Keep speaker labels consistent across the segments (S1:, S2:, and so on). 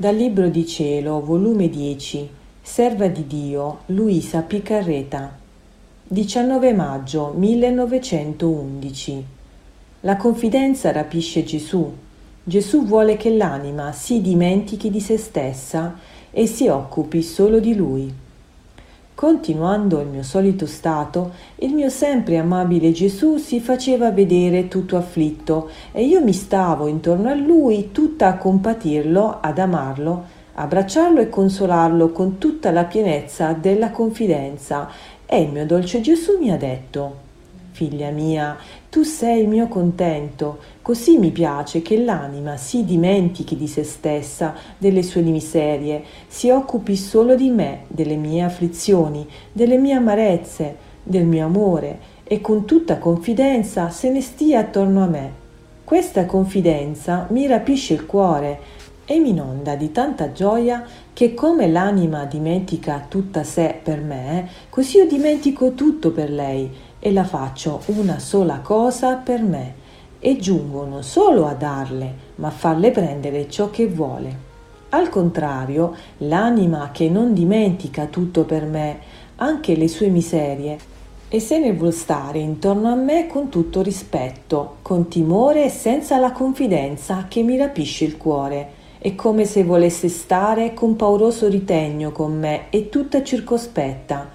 S1: Dal Libro di Cielo, volume 10, Serva di Dio, Luisa Piccarreta, 19 maggio 1911. La confidenza rapisce Gesù. Gesù vuole che l'anima si dimentichi di se stessa e si occupi solo di Lui. Continuando il mio solito stato, il mio sempre amabile Gesù si faceva vedere tutto afflitto e io mi stavo intorno a lui tutta a compatirlo, ad amarlo, abbracciarlo e consolarlo con tutta la pienezza della confidenza. E il mio dolce Gesù mi ha detto Figlia mia, tu sei il mio contento, così mi piace che l'anima si dimentichi di se stessa, delle sue miserie, si occupi solo di me, delle mie afflizioni, delle mie amarezze, del mio amore e con tutta confidenza se ne stia attorno a me. Questa confidenza mi rapisce il cuore e mi inonda di tanta gioia che come l'anima dimentica tutta sé per me, così io dimentico tutto per lei e la faccio una sola cosa per me e giungo non solo a darle, ma a farle prendere ciò che vuole. Al contrario, l'anima che non dimentica tutto per me, anche le sue miserie, e se ne vuol stare intorno a me con tutto rispetto, con timore e senza la confidenza che mi rapisce il cuore. È come se volesse stare con pauroso ritegno con me e tutta circospetta,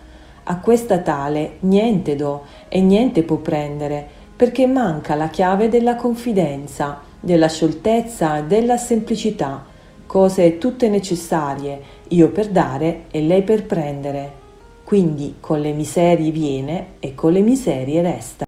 S1: a questa tale niente do e niente può prendere, perché manca la chiave della confidenza, della scioltezza, della semplicità, cose tutte necessarie, io per dare e lei per prendere. Quindi con le miserie viene e con le miserie resta.